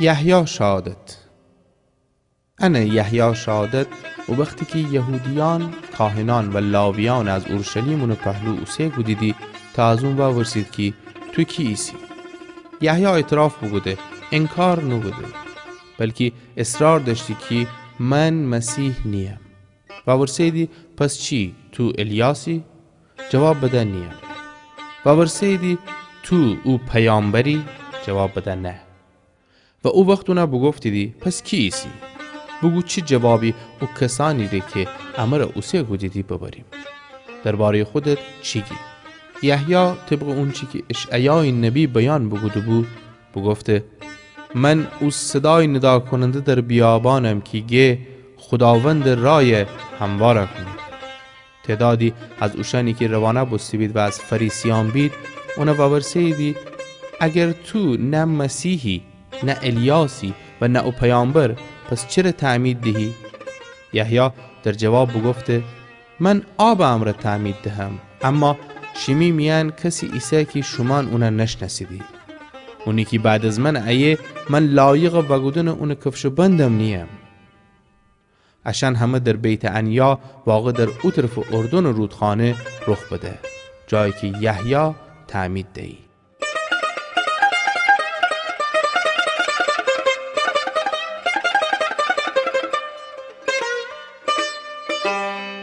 یحیی شهادت. انا یحیی شهادت و وقتی که یهودیان کاهنان و لاویان از اورشلیم اونو پهلو اوسه گودیدی تا از اون ورسید که تو کی ایسی؟ یحیی اعتراف بگوده انکار نبوده بلکه اصرار داشتی که من مسیح نیم. و ورسیدی پس چی؟ تو الیاسی؟ جواب بده نیم. و ورسیدی تو او پیامبری؟ جواب بده نه. و او وقت اونا بگفتی دی پس کی ایسی؟ بگو چی جوابی او کسانی دی که امر اوسی گودیدی ببریم. درباره خودت چی گی؟ یحیی طبق اون چی که اشعیای نبی بیان بگوده بود بگفته من او صدای ندا کننده در بیابانم که گه خداوند رای همواره کنید تعدادی از اوشانی که روانه بستی بید و از فریسیان بید اونا باورسیدی اگر تو نه مسیحی نه الیاسی و نه او پیامبر. پس چرا تعمید دهی؟ یحیی در جواب بگفته من آب امر تعمید دهم اما شمی میان کسی ایسا که شمان اونا نشناسیدی. اونی که بعد از من ایه من لایق بگودن اون کفش بندم نیم. اشان همه در بیت انیا واقع در او طرف اردن و رودخانه رخ بده جایی که یحیی تعمید دهی. Música